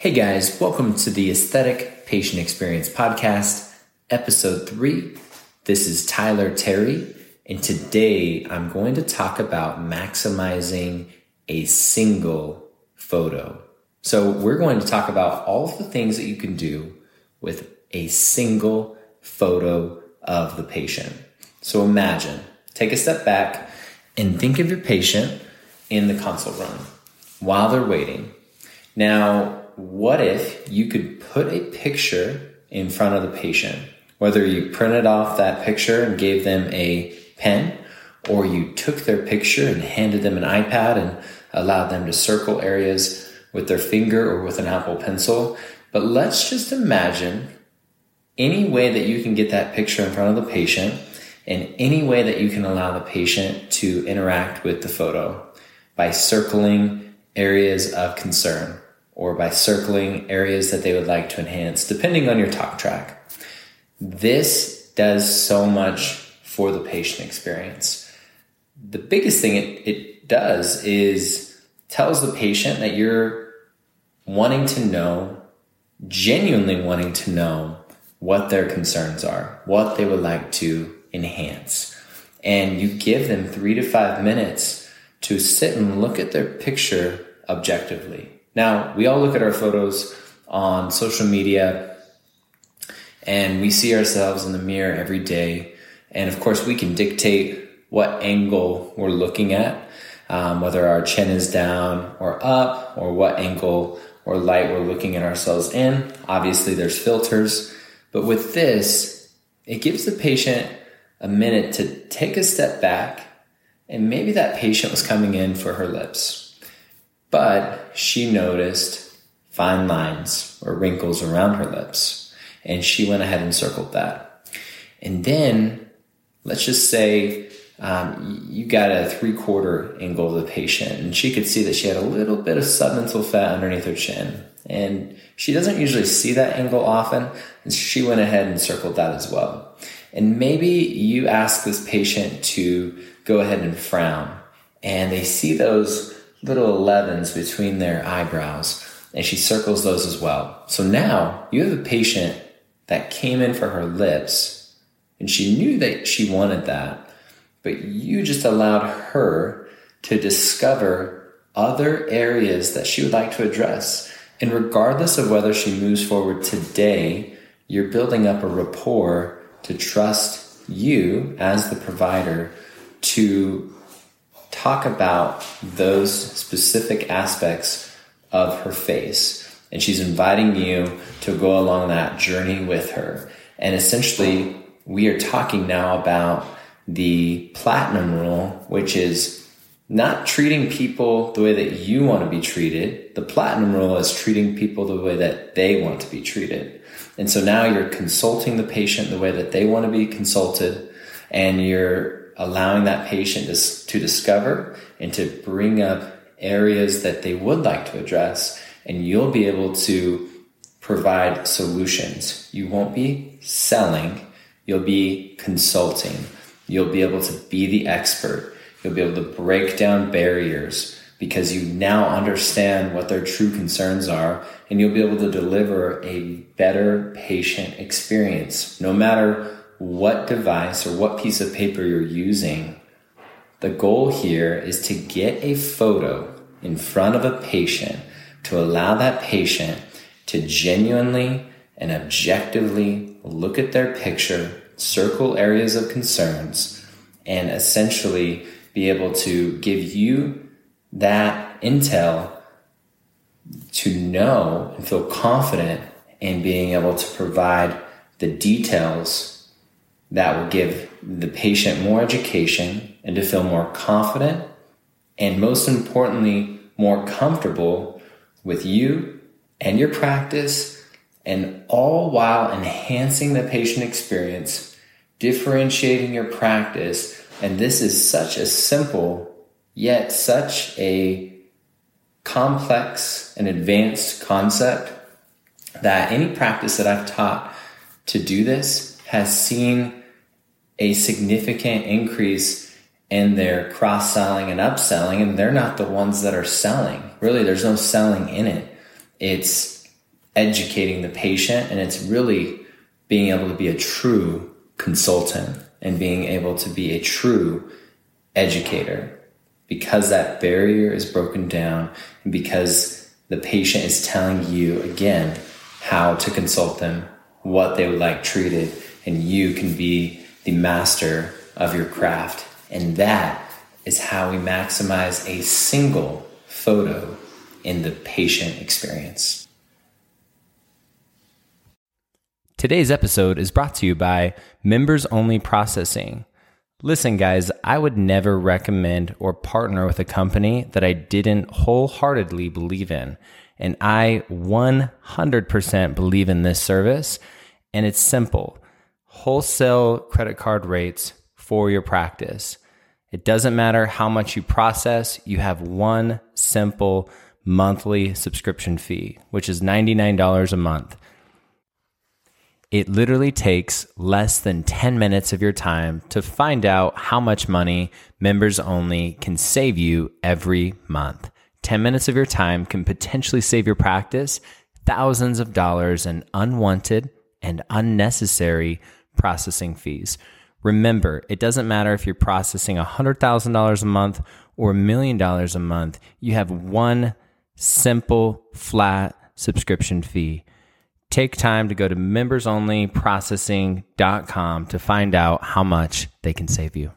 Hey guys, welcome to the Aesthetic Patient Experience Podcast, Episode 3. This is Tyler Terry, and today I'm going to talk about maximizing a single photo. So, we're going to talk about all of the things that you can do with a single photo of the patient. So, imagine, take a step back and think of your patient in the consult room while they're waiting. Now, what if you could put a picture in front of the patient? Whether you printed off that picture and gave them a pen, or you took their picture and handed them an iPad and allowed them to circle areas with their finger or with an Apple pencil. But let's just imagine any way that you can get that picture in front of the patient and any way that you can allow the patient to interact with the photo by circling areas of concern or by circling areas that they would like to enhance, depending on your talk track. This does so much for the patient experience. The biggest thing it, it does is tells the patient that you're wanting to know, genuinely wanting to know what their concerns are, what they would like to enhance. And you give them three to five minutes to sit and look at their picture objectively now, we all look at our photos on social media and we see ourselves in the mirror every day. And of course, we can dictate what angle we're looking at, um, whether our chin is down or up, or what angle or light we're looking at ourselves in. Obviously, there's filters, but with this, it gives the patient a minute to take a step back. And maybe that patient was coming in for her lips but she noticed fine lines or wrinkles around her lips. And she went ahead and circled that. And then let's just say um, you got a three quarter angle of the patient, and she could see that she had a little bit of submental fat underneath her chin. And she doesn't usually see that angle often, and she went ahead and circled that as well. And maybe you ask this patient to go ahead and frown, and they see those little 11s between their eyebrows, and she circles those as well. So now you have a patient that came in for her lips, and she knew that she wanted that, but you just allowed her to discover other areas that she would like to address. And regardless of whether she moves forward today, you're building up a rapport to trust you as the provider to talk about those specific aspects of her face. And she's inviting you to go along that journey with her. And essentially, we are talking now about the platinum rule, which is not treating people the way that you want to be treated. The platinum rule is treating people the way that they want to be treated. And so now you're consulting the patient the way that they want to be consulted and you're allowing that patient to, to discover and to bring up areas that they would like to address, and you'll be able to provide solutions. You won't be selling, you'll be consulting. You'll be able to be the expert. You'll be able to break down barriers because you now understand what their true concerns are and you'll be able to deliver a better patient experience no matter what device or what piece of paper you're using, the goal here is to get a photo in front of a patient to allow that patient to genuinely and objectively look at their picture, circle areas of concerns, and essentially be able to give you that intel to know and feel confident in being able to provide the details that will give the patient more education and to feel more confident and most importantly, more comfortable with you and your practice and all while enhancing the patient experience, differentiating your practice. And this is such a simple yet such a complex and advanced concept that any practice that I've taught to do this has seen a significant increase in their cross selling and upselling, and they're not the ones that are selling. Really, there's no selling in it. It's educating the patient and it's really being able to be a true consultant and being able to be a true educator because that barrier is broken down and because the patient is telling you again how to consult them, what they would like treated, and you can be the master of your craft. And that is how we maximize a single photo in the patient experience. Today's episode is brought to you by Members Only Processing. Listen, guys, I would never recommend or partner with a company that I didn't wholeheartedly believe in. And I 100% believe in this service. And it's simple wholesale credit card rates for your practice. It doesn't matter how much you process, you have one simple monthly subscription fee, which is $99 a month. It literally takes less than 10 minutes of your time to find out how much money members only can save you every month. 10 minutes of your time can potentially save your practice thousands of dollars in unwanted and unnecessary processing fees. Remember, it doesn't matter if you're processing $100,000 a month or a million dollars a month, you have one simple, flat subscription fee. Take time to go to membersonlyprocessing.com to find out how much they can save you.